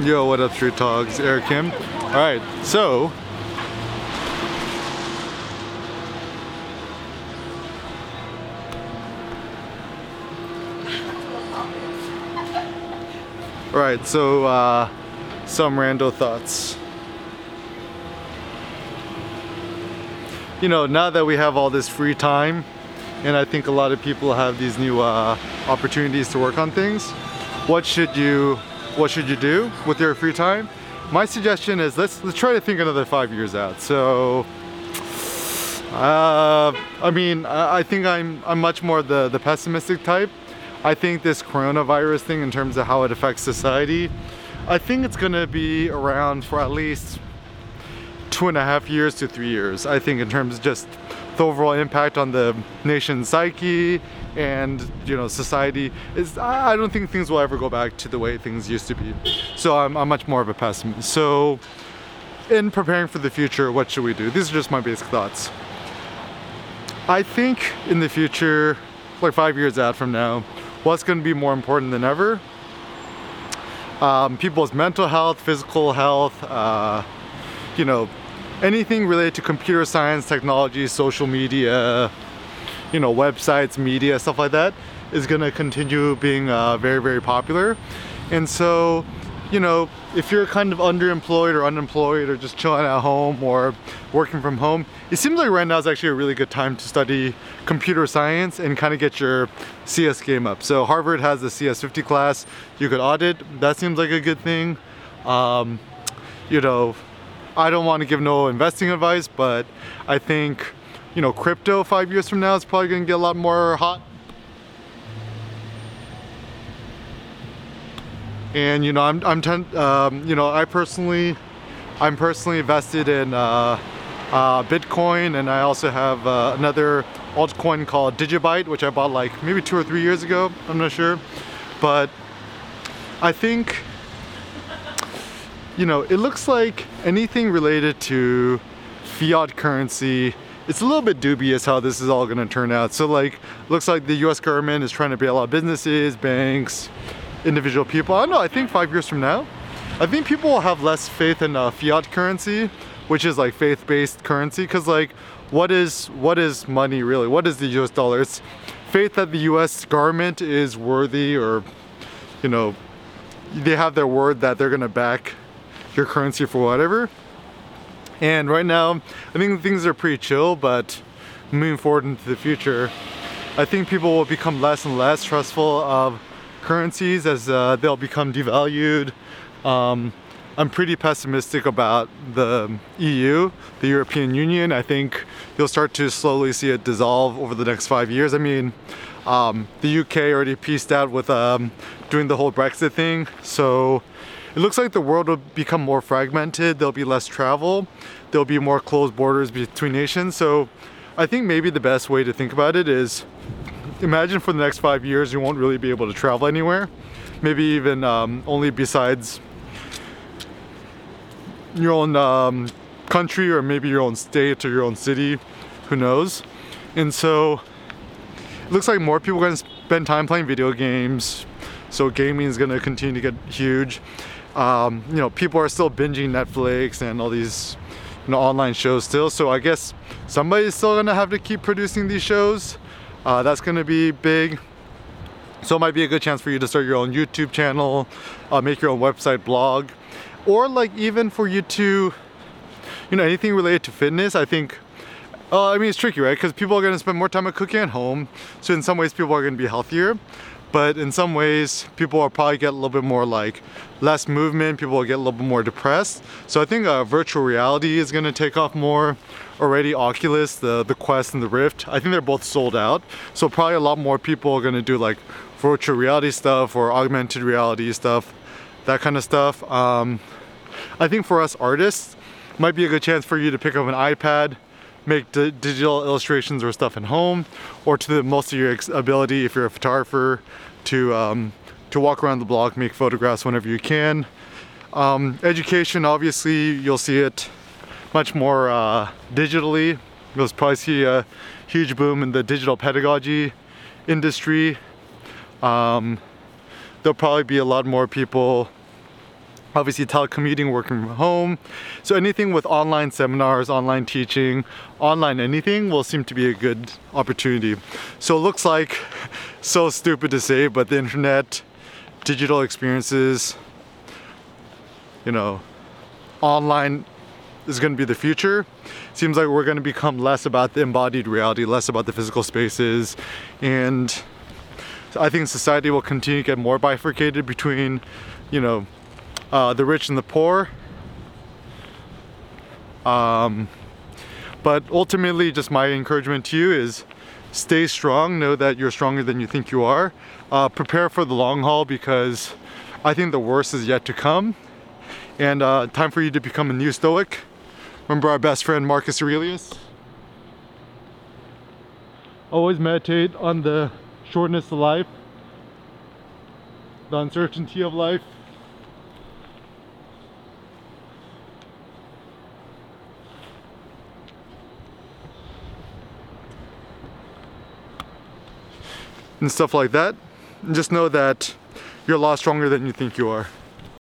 Yo, what up, Street Talks? Eric Kim. All right, so All right, so uh, some random thoughts. You know, now that we have all this free time, and I think a lot of people have these new uh, opportunities to work on things. What should you, what should you do with your free time? My suggestion is let's let's try to think another five years out. So, uh, I mean, I, think I'm I'm much more the the pessimistic type. I think this coronavirus thing, in terms of how it affects society, I think it's gonna be around for at least two and a half years to three years. I think in terms of just overall impact on the nation's psyche and you know society is I don't think things will ever go back to the way things used to be. So I'm, I'm much more of a pessimist. So in preparing for the future, what should we do? These are just my basic thoughts. I think in the future, like five years out from now, what's going to be more important than ever. Um, people's mental health, physical health, uh, you know, anything related to computer science, technology, social media, you know, websites, media, stuff like that is going to continue being uh, very, very popular. And so, you know, if you're kind of underemployed or unemployed or just chilling at home or working from home, it seems like right now is actually a really good time to study computer science and kind of get your CS game up. So Harvard has the CS50 class you could audit. That seems like a good thing. Um, you know, I don't want to give no investing advice, but I think, you know, crypto five years from now is probably going to get a lot more hot. And you know I'm I'm ten, um, you know I personally I'm personally invested in uh, uh, Bitcoin and I also have uh, another altcoin called Digibyte which I bought like maybe two or three years ago I'm not sure. But I think you know it looks like anything related to fiat currency it's a little bit dubious how this is all going to turn out so like looks like the US government is trying to bail out businesses banks individual people. I don't know, I think five years from now, I think people will have less faith in uh, fiat currency, which is like faith-based currency. Cause like, what is, what is money really? What is the US dollar? It's faith that the US government is worthy or, you know, they have their word that they're gonna back your currency for whatever. And right now, I think things are pretty chill, but moving forward into the future, I think people will become less and less trustful of currencies as uh, they'll become devalued. Um, I'm pretty pessimistic about the EU, the European Union. I think you'll start to slowly see it dissolve over the next five years. I mean, um, the UK already pieced out with um, doing the whole Brexit thing. So it looks like the world will become more fragmented. There'll be less travel. There'll be more closed borders between nations. So I think maybe the best way to think about it is imagine for the next five years you won't really be able to travel anywhere. Maybe even um, only besides your own um, country or maybe your own state or your own city, who knows. And so it looks like more people are gonna spend time playing video games. So gaming is gonna continue to get huge. Um, you know, people are still binging Netflix and all these you know, online shows still. So I guess somebody's still gonna have to keep producing these shows. Uh, that's gonna be big. So it might be a good chance for you to start your own YouTube channel, uh, make your own website, blog, or like even for you to, you know, anything related to fitness. I think, uh, I mean, it's tricky, right? Because people are gonna spend more time at cooking at home. So in some ways, people are gonna be healthier but in some ways people will probably get a little bit more like less movement people will get a little bit more depressed. So i think uh, virtual reality is going to take off more. Already oculus the the quest and the rift i think they're both sold out. So probably a lot more people are going to do like virtual reality stuff or augmented reality stuff that kind of stuff. Um, i think for us artists might be a good chance for you to pick up an ipad make digital illustrations or stuff at home or to the most of your ability if you're a photographer to um, to walk around the block make photographs whenever you can. Um, education obviously you'll see it much more uh, digitally. You'll probably see a huge boom in the digital pedagogy industry. Um, there'll probably be a lot more people obviously telecommuting, working from home. So anything with online seminars, online teaching, online anything will seem to be a good opportunity. So it looks like, so stupid to say, but the internet, digital experiences, you know, online is going to be the future. Seems like we're going to become less about the embodied reality, less about the physical spaces, and I think society will continue to get more bifurcated between, you know, uh, the rich and the poor. Um, but ultimately, just my encouragement to you is stay strong. Know that you're stronger than you think you are. Uh, prepare for the long haul because I think the worst is yet to come. And uh, time for you to become a new Stoic. Remember our best friend Marcus Aurelius? Always meditate on the shortness of life, the uncertainty of life. And stuff like that. And just know that you're a lot stronger than you think you are.